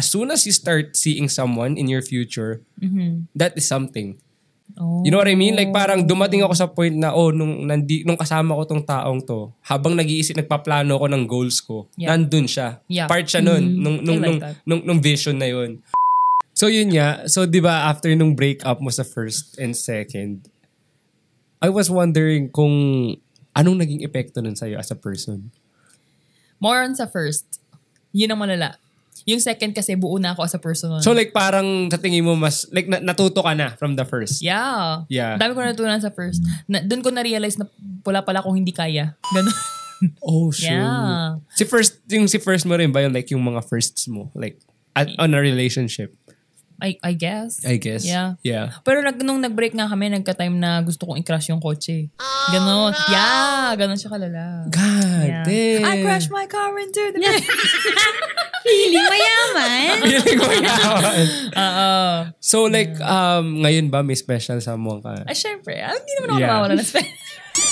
as soon as you start seeing someone in your future, that is something. Oh. You know what I mean? Like parang dumating ako sa point na oh nung nandi, nung kasama ko tong taong to, habang nag-iisip nagpaplano ko ng goals ko, Yeah. nandun siya. Yeah. Part siya nun Mm. nung nung, like nung, that. nung nung vision na yun. So yun nga, so 'di ba after nung breakup mo sa first and second, I was wondering kung anong naging epekto nun sa'yo as a person. More on sa first. Yun ang malala. Yung second kasi buo na ako as a person. So like parang sa tingin mo mas like na- natuto ka na from the first. yeah. Yeah. Dami ko natutunan sa first. Na, Doon ko na-realize na pula pala kung hindi kaya. Ganun. Oh, sure. Yeah. Si first, yung si first mo rin ba yung like yung mga firsts mo? Like, at, on a relationship, I, I guess. I guess. Yeah. Yeah. Pero nag, nung nag-break nga kami, nagka-time na gusto kong i-crash yung kotse. Ganon. Yeah, ganon siya kalala. God Yeah. damn. I crashed my car into the... Feeling mayaman. Feeling ko yaman. Oo. So like, um, ngayon ba may special someone ka? Ay, syempre. Ah, hindi naman ako Yeah. nawawala na spell.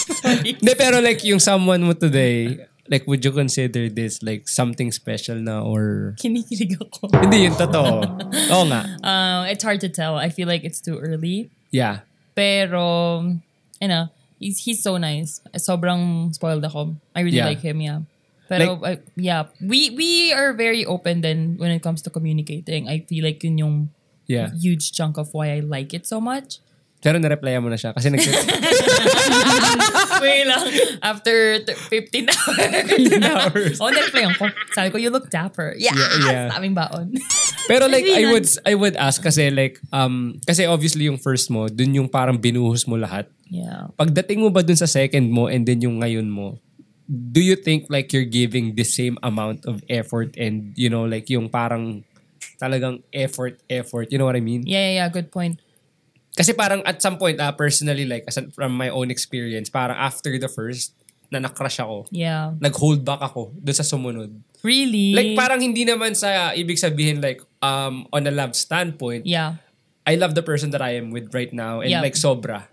Sorry. Hindi, pero like yung someone mo today, like would you consider this like something special na or... Kinikilig ako. Hindi, yun totoo. Oo nga. Um, it's hard to tell. I feel like it's too early. Yeah. Pero, you know, he's, he's so nice. Sobrang spoiled ako. I really Yeah. like him, yeah. Pero, uh, yeah, we we are very open then when it comes to communicating. I feel like yun yung Yeah. huge chunk of why I like it so much. Pero na-replyan mo na siya kasi nag Wait lang. After t- 15 hours. hours. oh, na-replyan ko. Sabi ko, you look dapper. Yeah, Yeah, yeah. Sabing baon. Pero like I would I would ask kasi like um kasi obviously yung first mo, dun yung parang binuhos mo lahat. yeah. Pagdating mo ba dun sa second mo and then yung ngayon mo, do you think like you're giving the same amount of effort and you know like yung parang talagang effort effort, you know what I mean? Yeah, yeah, yeah. Good point. Kasi parang at some point uh, personally like as a- from my own experience, parang after the first na na-crush ako, Yeah. nag-hold back ako dun sa sumunod. Really? Like parang hindi naman sa ibig sabihin like um on a love standpoint, Yeah. I love the person that I am with right now and Yeah. like sobra.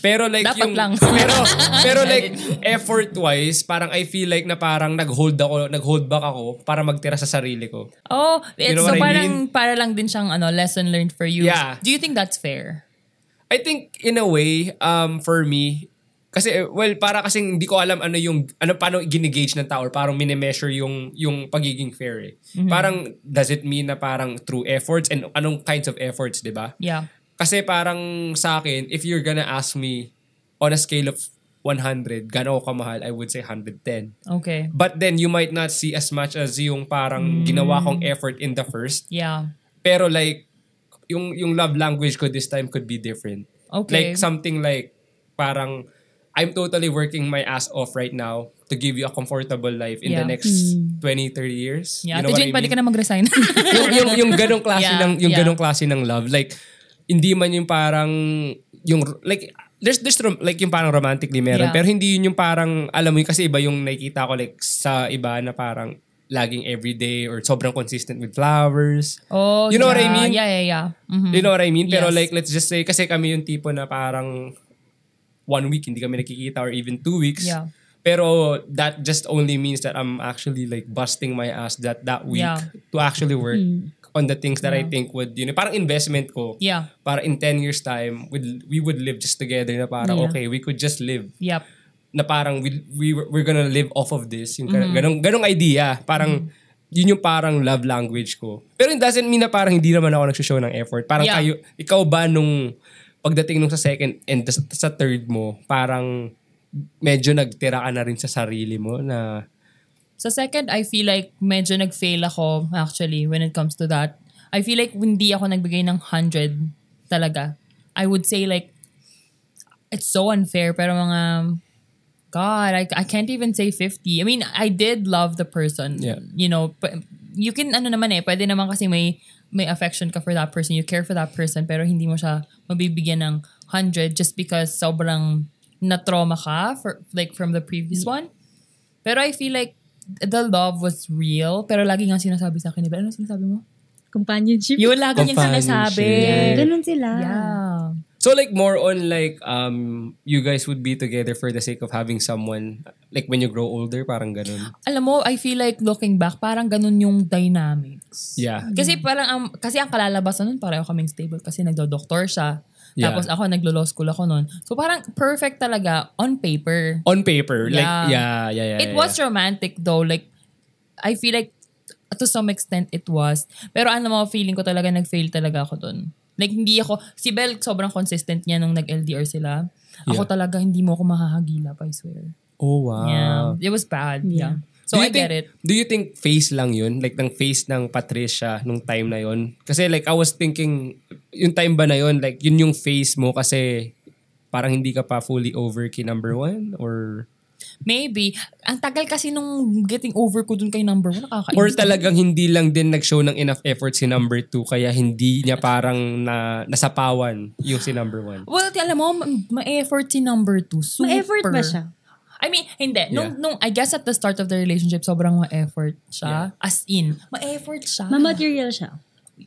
Pero like Dapat yung lang. pero pero like effort wise, parang I feel like na parang nag-hold ako, nag-hold back ako para magtira sa sarili ko. Oh, it's, know so I parang mean? para lang din siyang ano, lesson learned for you. Yeah. Do you think that's fair? I think in a way um for me kasi well para kasing hindi ko alam ano yung ano paano ginigauge ng tao or parang minimeasure yung yung pagiging fair eh. Mm-hmm. Parang does it mean na parang through efforts and anong kinds of efforts, 'di ba? Yeah. Kasi parang sa akin, if you're gonna ask me on a scale of 100, gano'n ako kamahal, I would say 110. Okay. But then you might not see as much as yung parang ginawa kong effort in the first. Yeah. Pero like, yung, yung love language ko this time could be different. Okay. Like something like, parang, I'm totally working my ass off right now to give you a comfortable life in the Yeah. next 20, 30 years. Yeah. You know Jane, I pwede mean? ka na mag-resign. yung, yung, yung ganong klase Yeah, ng yung yeah. ganong klase ng love like hindi man yung parang yung like there's there's rom- like yung parang romantically meron Yeah. pero hindi yun yung parang alam mo yun kasi iba yung nakikita ko like sa iba na parang laging everyday or sobrang consistent with flowers. oh, You know what I yeah. mean? Yeah, yeah, yeah. Mhm. You know what I mean? Pero Yes. like let's just say kasi kami yung tipo na parang one week hindi kami nakikita or even two weeks. Yeah. Pero that just only means that I'm actually like busting my ass that that week Yeah. to actually work on the things that I Yeah. think would, you know, parang investment ko. Yeah. Para in 10 years time, we'd, we would live just together na parang, Yeah. okay, we could just live. Yep. Na parang we, we, we're gonna live off of this. Yung Mm-hmm. ganong, ganong idea. Parang, yun yung parang love language ko. Pero it doesn't mean na parang hindi naman ako nagsushow ng effort. Parang Yeah. kayo, ikaw ba nung pagdating nung sa second and sa, sa third mo, parang medyo nagtira ka na rin sa sarili mo na Sa second, I feel like medyo nag-fail ako actually when it comes to that. I feel like hindi ako nagbigay ng 100 talaga. I would say like, it's so unfair pero mga, God, I, I can't even say 50. I mean, I did love the person. Yeah. You know, but you can, ano naman eh, pwede naman kasi may, may affection ka for that person, you care for that person, pero hindi mo siya mabibigyan ng 100 just because sobrang na-trauma ka for, like from the previous one. Pero I feel like the love was real, pero lagi nga sinasabi sa akin, diba? Ano sinasabi mo? Companionship. Yun, lagi niya sinasabi. Companionship. Ganun sila. Yeah. So like more on like um you guys would be together for the sake of having someone like when you grow older parang ganun. Alam mo, I feel like looking back, parang ganun yung dynamics. Yeah. Kasi parang, ang kasi ang kalalabasan nun, pareho kaming stable kasi nagdo-doktor siya. Yeah. Tapos ako, naglo-law school ako nun. So parang perfect talaga on paper. On paper, like Yeah. yeah, yeah, yeah. It yeah, was romantic though. Like, I feel like to some extent it was. Pero ano mo, feeling ko talaga nag-fail talaga ako dun. Like, hindi ako, si Belle sobrang consistent niya nung nag-LDR sila. Ako Yeah. talaga, hindi mo ako mahahagilap, I swear. Oh wow. Yeah. It was bad. Yeah. So Do I think, get it. Do you think face lang yun? Like, ng face ng Patricia nung time na yun? Kasi like, I was thinking, yung time ba na yun, like, yun yung face mo kasi parang hindi ka pa fully over kay number one? Or Maybe. Ang tagal kasi nung getting over ko dun kay number one. Nakakainis. or talagang hindi lang din nag-show ng enough effort si number two kaya hindi niya parang na, nasapawan yung si number one? Well, alam mo, ma- ma-effort si number two. Super. Ma-effort ba siya? I mean, hindi. Nung, Yeah. nung, I guess at the start of the relationship, sobrang ma-effort siya. As in, ma-effort siya. Ma-material siya.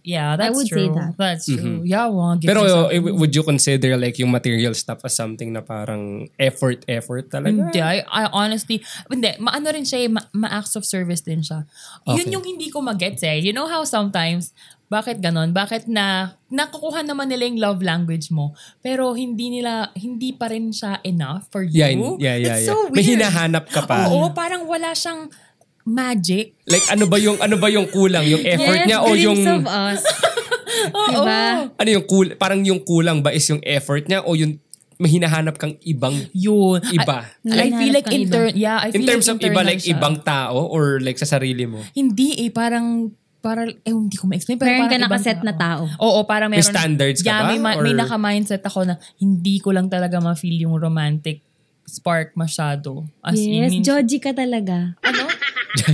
Yeah, that's would say true. that. That's true. Yeah, well, give Pero eh, would you consider like yung material stuff as something na parang effort, effort talaga? Hindi, I, I honestly, hindi, maano rin siya, eh, ma, ma-acts of service din siya. Okay. Yun yung hindi ko magets eh. You know how sometimes, bakit ganon? Bakit na, nakukuha naman nila yung love language mo, pero hindi nila, hindi pa rin siya enough for you? Yeah, yeah, yeah, It's yeah. so May weird. hinahanap ka pa. Oo, parang wala siyang magic. Like ano ba yung ano ba yung kulang, yung effort yes, niya o yung of us. diba? ano yung kul parang yung kulang ba is yung effort niya o yung may hinahanap kang ibang Yun. iba? I, I feel like in iba. ter- yeah, I In feel terms of like iba internal like siya. ibang tao or like sa sarili mo? Hindi eh, parang, para, eh, hindi ko ma-explain. Pero Meron ka parang ibang nakaset na tao. Oo, parang meron. May standards ka yeah, ba? May, ma- may Or- naka-mindset ako na hindi ko lang talaga ma-feel yung romantic spark masyado. As in, Yes, means- Joji ka talaga. Ano?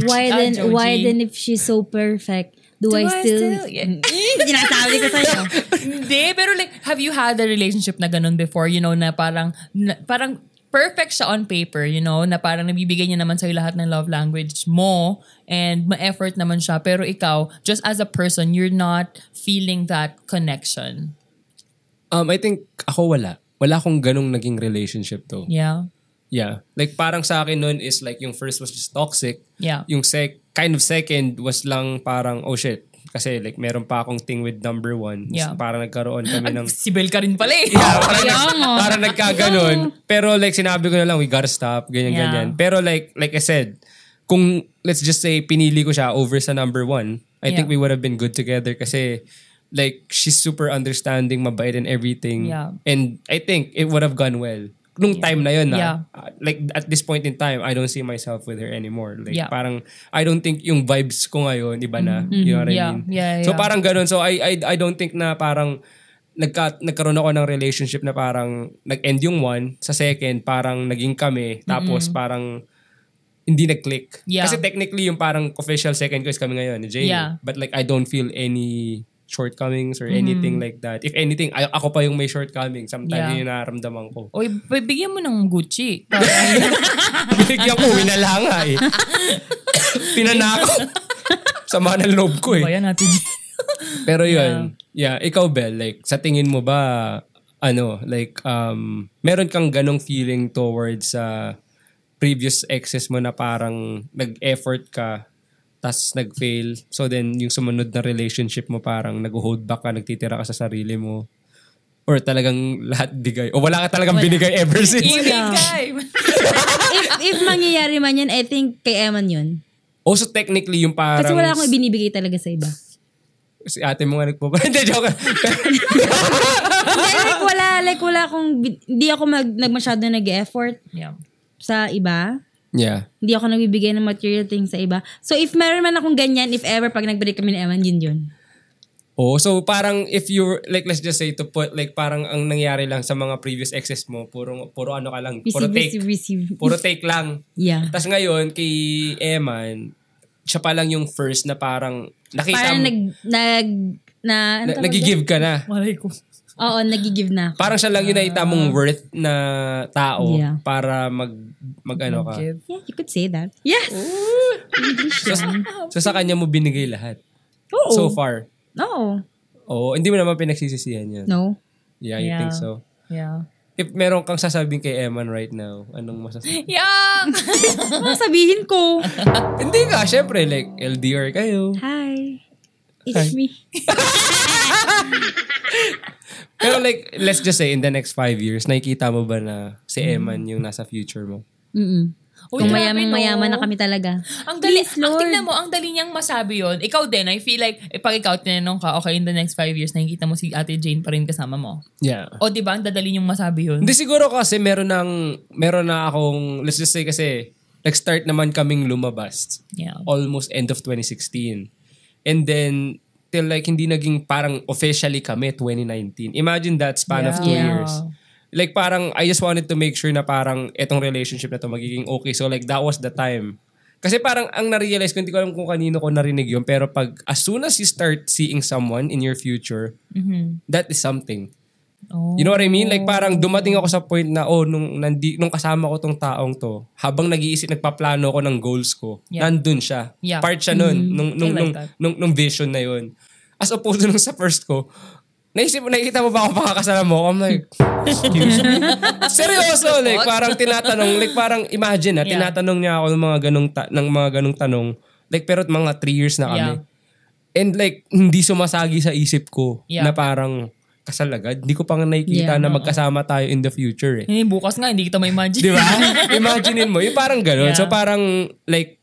Why Ah, then, Joji. why then if she's so perfect, do, Do I I still... still- Sinasabi ko sa'yo. Hindi, pero like, have you had a relationship na ganun before? You know, na parang, na, parang perfect siya on paper, you know, na parang nabibigay niya naman sa'yo lahat ng love language mo and ma-effort naman siya. Pero ikaw, just as a person, you're not feeling that connection. Um I think ako wala. Wala akong ganong naging relationship to. Yeah. Yeah. Like parang sa akin nun is like yung first was just toxic. Yeah. Yung sec kind of second was lang parang oh shit. Kasi like meron pa akong thing with number one. Yeah. Parang nagkaroon kami ng Si Bel ka rin pala eh. Yeah, parang, Kaya nga. parang nagkaganon. Pero like sinabi ko na lang, we gotta stop, ganyan, Yeah. ganyan. Pero like, like I said, kung let's just say pinili ko siya over sa number one, I think Yeah. we would have been good together kasi like she's super understanding, mabait and everything. Yeah. And I think it would have gone well. Nung time na yun, na, Yeah. uh, like at this point in time, I don't see myself with her anymore. Like Yeah. Mm-hmm. parang, I don't think yung vibes ko ngayon, iba na. You know what Yeah. I mean? Yeah, So yeah. parang ganun. So I, I, I don't think na parang, nagka, nagkaroon ako ng relationship na parang nag-end yung one, sa second parang naging kami, tapos parang hindi nag-click. Yeah. Kasi technically yung parang official second ko is kami ngayon, Jane. Yeah. But like I don't feel any shortcomings or anything like that. If anything, ay, ako pa yung may shortcomings. Sometimes Yeah. yun yung nararamdaman ko. Oy, bigyan mo ng Gucci. Binigyan ko, winala nga eh. Pinanako. Sama ng loob ko eh. Bayan natin. Pero yun, yeah. ikaw Bel, like sa tingin mo ba ano, like um meron kang ganong feeling towards sa previous exes mo na parang nag-effort ka tas nag-fail. So then yung sumunod na relationship mo parang nag-hold back ka, nagtitira ka sa sarili mo. Or talagang lahat bigay. O wala ka talagang binigay ever since. Ibigay. if, if mangyayari man yan, I think kay Eman yun. Also technically yung parang... Kasi wala akong ibinibigay talaga sa iba. Si ate mo nga nagpo... Hindi, joke. Hindi, like wala, like wala akong, hindi ako mag, nagmasyado nag-effort yeah. sa iba. Yeah. Hindi ako nagbibigay ng material things sa iba. So if meron man akong ganyan, if ever pag nag-break kami ni Eman, yun yun. Oh, so parang if you like let's just say to put like parang ang nangyari lang sa mga previous exes mo, puro puro ano ka lang, puro Receive, take, receive, receive. puro take lang. Yeah. Tapos ngayon kay Eman, siya pa lang yung first na parang nakita Parang mo, nag, nag, na, ano na, nagigive ka na. Malay ko. Oo, nagigive na ako. Parang siya lang yung nakita mong worth na tao Yeah. para mag mag ano ka. Give. Yeah, you could say that. Yes! English So, yan. so sa kanya mo binigay lahat. Oo. So far. Oo. Oo, hindi mo naman pinagsisisihan yan. No. Yeah, I Yeah. think so. Yeah. If meron kang sasabihin kay Eman right now, anong masasabi? Yeah! Ano sabihin ko? Hindi nga, syempre, like, LDR kayo. Hi. It's Hi. me. Pero like, let's just say, in the next five years, nakikita mo ba na si Eman yung nasa future mo? Mm-mm. Uy, Kung grabe, mayamang no? mayaman na kami talaga. Ang dali, Please, ang Lord. tingnan mo, ang dali niyang masabi yon. Ikaw din, I feel like, eh, pag ikaw tinanong ka, okay, in the next five years, nakikita mo si Ate Jane pa rin kasama mo. Yeah. O di ba, ang dadali niyong masabi yun. Hindi siguro kasi meron ng, meron na akong, let's just say kasi, nag-start naman kaming lumabas. Yeah. Almost end of 2016. And then, till like hindi naging parang officially kami 2019. Imagine that span of two Yeah. years. Like parang, I just wanted to make sure na parang etong relationship na to magiging okay. So like that was the time. Kasi parang ang na-realize ko, hindi ko alam kung kanino ko narinig yun, pero pag as soon as you start seeing someone in your future, that is something. Oh. You know what I mean? Like parang dumating ako sa point na oh nung nandi, nung kasama ko tong taong to, habang nag-iisip nagpaplano ko ng goals ko, Yeah. nandun siya. Yeah. Part siya nun nung nung, I like nung, that. nung nung vision na yun. As opposed nung sa first ko, naisip mo, nakikita mo ba ako pakakasala mo? I'm like, excuse me? Seryoso, like parang tinatanong, like parang imagine na, Yeah. tinatanong niya ako ng mga ganong, ta- ng mga ganong tanong. Like pero mga three years na kami. Yeah. And like, hindi sumasagi sa isip ko Yeah. na parang kasal agad. Hindi ko pa nga nakikita Yeah. na magkasama tayo in the future eh. Hindi, bukas nga, hindi kita ma-imagine. Di ba? Imaginein mo. Yung parang ganun. Yeah. So parang like,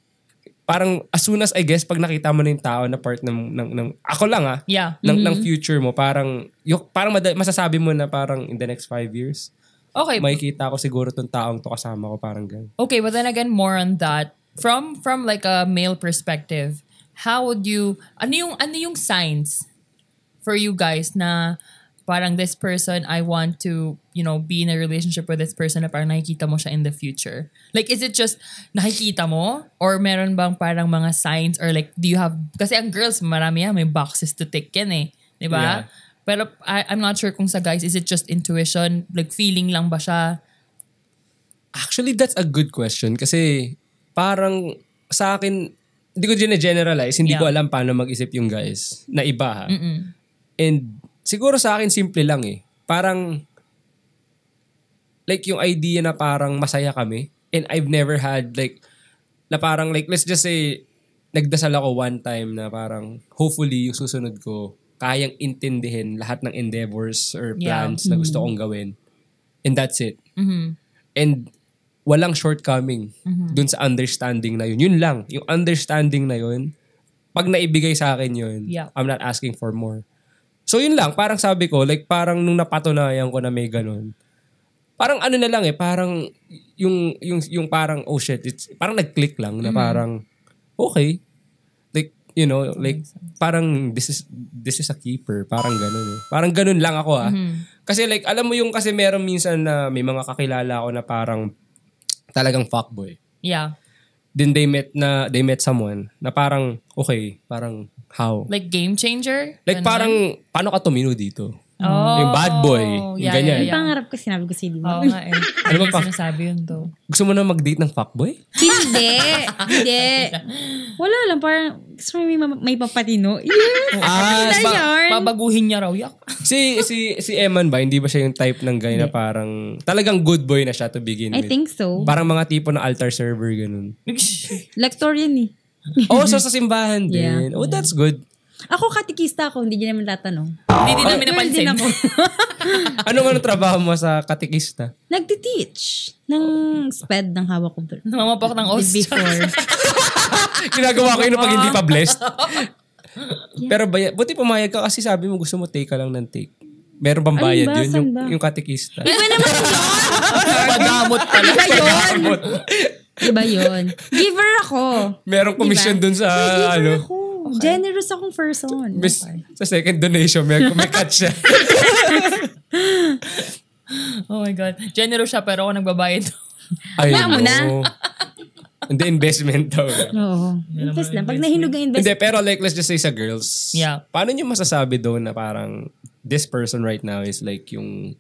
parang as soon as I guess pag nakita mo na yung tao na part ng, ng, ng ako lang ah, Yeah. ng, ng future mo, parang, yung, parang masasabi mo na parang in the next five years, Okay. makikita ko siguro tong taong to kasama ko parang ganun. Okay, but then again, more on that. From from like a male perspective, how would you ano yung ano yung signs for you guys na parang this person I want to, you know, be in a relationship with this person na parang nakikita mo siya in the future? Like is it just nakikita mo or meron bang parang mga signs or like do you have kasi ang girls marami yan may boxes to tick yan eh, 'di ba? Yeah. Pero I, I'm not sure kung sa guys is it just intuition, like feeling lang ba siya? Actually, that's a good question kasi parang sa akin, hindi ko generalize, hindi ko Yeah. alam paano mag-isip yung guys na iba ha. And siguro sa akin simple lang eh. Parang like yung idea na parang masaya kami and I've never had like na parang like let's just say nagdasal ako one time na parang hopefully yung susunod ko kayang intindihin lahat ng endeavors or Yeah. plans na gusto kong gawin. And that's it. Mhm. And walang shortcoming dun sa understanding na yun. Yun lang. Yung understanding na yun, pag naibigay sa akin yun, Yeah. I'm not asking for more. So yun lang, parang sabi ko, like parang nung napatunayan ko na may ganun, parang ano na lang eh, parang yung, yung, yung parang, oh shit, it's, parang nag-click lang na parang, okay. Like, you know, like, parang this is, this is a keeper. Parang ganun eh. Parang ganun lang ako ah. Kasi like, alam mo yung kasi meron minsan na may mga kakilala ako na parang talagang fuckboy. Yeah. Then they met na, they met someone na parang, okay, parang how? Like game changer? Like Ganon? parang, paano ka tumino dito? oh, yung bad boy, yung yeah, ganyan. Yung Yeah, yeah. pangarap ko, sinabi ko si Di Oo nga eh. Ano ba ba pa- sinasabi yun to? Gusto mo na mag-date ng fuckboy? Hindi. Hindi. Wala lang, parang gusto mo may, ma- may papatino. Yes! Ah, ba- yarn? Babaguhin niya raw. Yak. si si si Eman ba, hindi ba siya yung type ng guy na parang talagang good boy na siya to begin I with? think so. Parang mga tipo ng altar server ganun. Lector yan eh. oh, so sa simbahan Yeah. din. Oh, that's good. Ako katikista ako, hindi niya naman tatanong. Hindi din namin napansin. ako. Ano man ang trabaho mo sa katikista? Nagtiteach ng sped ng hawak ko. bro. Namamapok ng os. Before. Ginagawa ko yun pag hindi pa blessed. Pero baya, buti pumayag ka kasi sabi mo gusto mo take ka lang ng take. Meron bang bayad ba? yun? Yung, ba? yung katikista. Iba naman yun! Pagamot pala. Iba yun! Iba yun. Giver ako. Merong commission dun sa ano. Ako. Generous akong person. Bis, Sa second donation, may, may cut siya. Oh my God. Generous siya pero ako nagbabayad. Ay, Wala mo na. no. Hindi, investment daw. Oo. Invest lang. Pag nahinog ang invest, Hindi, pero like, let's just say sa girls. Yeah. Paano nyo masasabi doon na parang this person right now is like yung,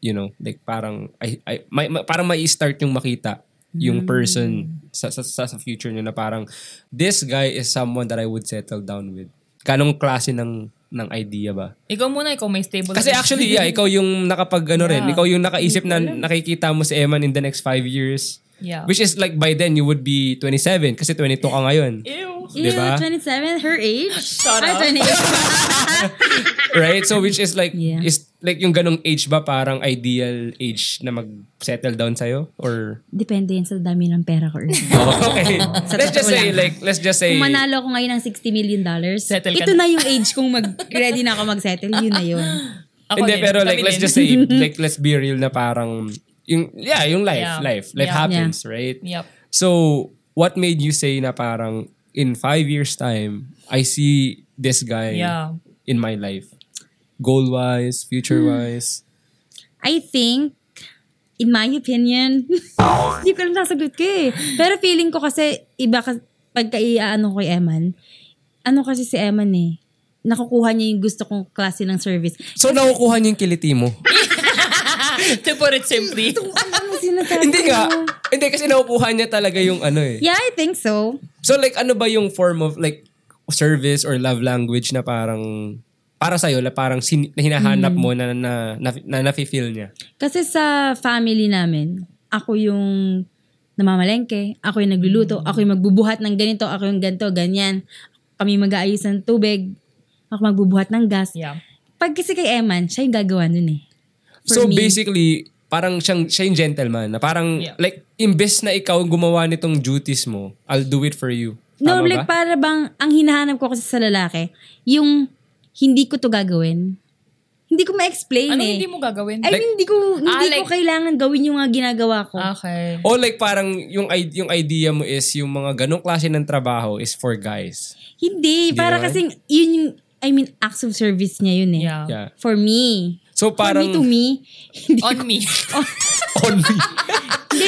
you know, like parang, I, I, may, ma- parang may start yung makita yung Hmm. person sa, sa, sa, sa future nyo na parang, this guy is someone that I would settle down with. Kanong klase ng ng idea ba? Ikaw muna, ikaw may stable. Kasi actually, yeah, ikaw yung nakapag ano rin, Yeah. ikaw yung nakaisip na nakikita mo si Eman in the next five years. Yeah. Which is like by then you would be 27 kasi 22 ka ngayon. Ew. Ew, Diba? 27, her age? Shut Ay, up. 28. Right? So which is like Yeah. is like yung ganong age ba parang ideal age na mag-settle down sa'yo? Or Depende yan sa dami ng pera ko. Oh, okay. let's just say lang. like let's just say Kung manalo ko ngayon ng 60 million dollars, ito na. na yung age kung mag-ready na ako mag-settle, yun na yun. Ako Hindi din. pero like let's just say like let's be real na parang yung yeah, yung life, Yeah. life. Life Yeah. happens, right? Yep. So, what made you say na parang in five years time, I see this guy Yeah. in my life? Goal-wise, future-wise. I think, in my opinion, hindi ko lang nasagot ko eh. Pero feeling ko kasi, iba ka, pagka iaano ko kay Eman, ano kasi si Eman eh, nakukuha niya yung gusto kong klase ng service. So, nakukuha niyo yung kiliti mo? to put it simply. Ano sinasabi Hindi nga. Hindi, kasi nakukuha niya talaga yung ano eh. Yeah, I think so. So, like, ano ba yung form of like service or love language na parang para sa'yo, na parang sin- na hinahanap mo na na, na, na, nafe-feel niya? Kasi sa family namin, ako yung namamalengke, ako yung nagluluto, ako yung magbubuhat ng ganito, ako yung ganito, ganyan. Kami mag-aayos ng tubig, ako magbubuhat ng gas. Yeah. Pag kasi kay Eman, siya yung gagawa nun eh. so, For me. basically, parang siyang, siya yung gentleman na parang Yeah. like, imbes na ikaw gumawa nitong duties mo, I'll do it for you. No, Tama like ba? para bang, ang hinahanap ko kasi sa lalaki, yung hindi ko to gagawin. Hindi ko ma-explain Ano eh. hindi mo gagawin? I mean, hindi ko, hindi Ah, like- ko kailangan gawin yung mga ginagawa ko. Okay. O like parang yung, yung idea mo is yung mga ganong klase ng trabaho is for guys. Hindi, para naman? kasing, yun yung, I mean, acts of service niya yun eh. Yeah. Yeah. For me. So For parang me to me. On me. on me.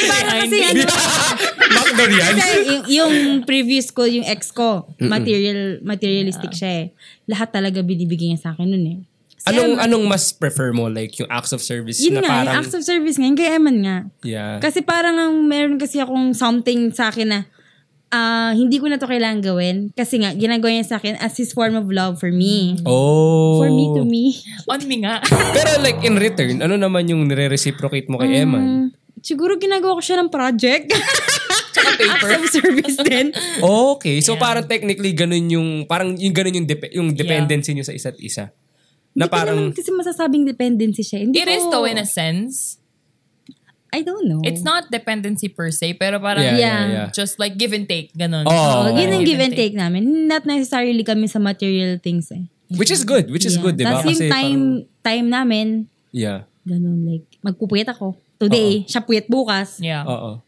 Hindi para Behind kasi ano, Backdoor yan. kasi yung, yung previous ko, yung ex ko, material, materialistic siya eh. Lahat talaga binibigay niya sa akin nun eh. Si Anong Eman, anong mas prefer mo like yung acts of service yun na nga, parang yung acts of service nga, yung kay Eman nga. yeah. Kasi parang ang meron kasi akong something sa akin na ah, hindi ko na to kailangan gawin. Kasi nga, ginagawa niya sa akin as his form of love for me. Oh. For me to me. On me nga. Pero like in return, ano naman yung nire-reciprocate mo kay Eman? Siguro ginagawa ko siya ng project. Tsaka paper. Acts of service din. Okay, so parang technically ganun yung parang yung ganun yung dep- yung dependency niyo sa isa't isa. Na Hindi ko parang naman kasi masasabing dependency siya. Hindi It is ko, though in a sense. I don't know. It's not dependency per se, pero parang Yeah, yeah, Yeah. yeah. just like give and take, ganun. Oh. Oh, yun ang give and take namin. Not necessarily kami sa material things eh. Which is good, which is Yeah. good, 'di ba? Tapos yung time, time namin, yeah. ganun, like, magpupuyat ako. Today, siya puyat bukas. Yeah. Oo.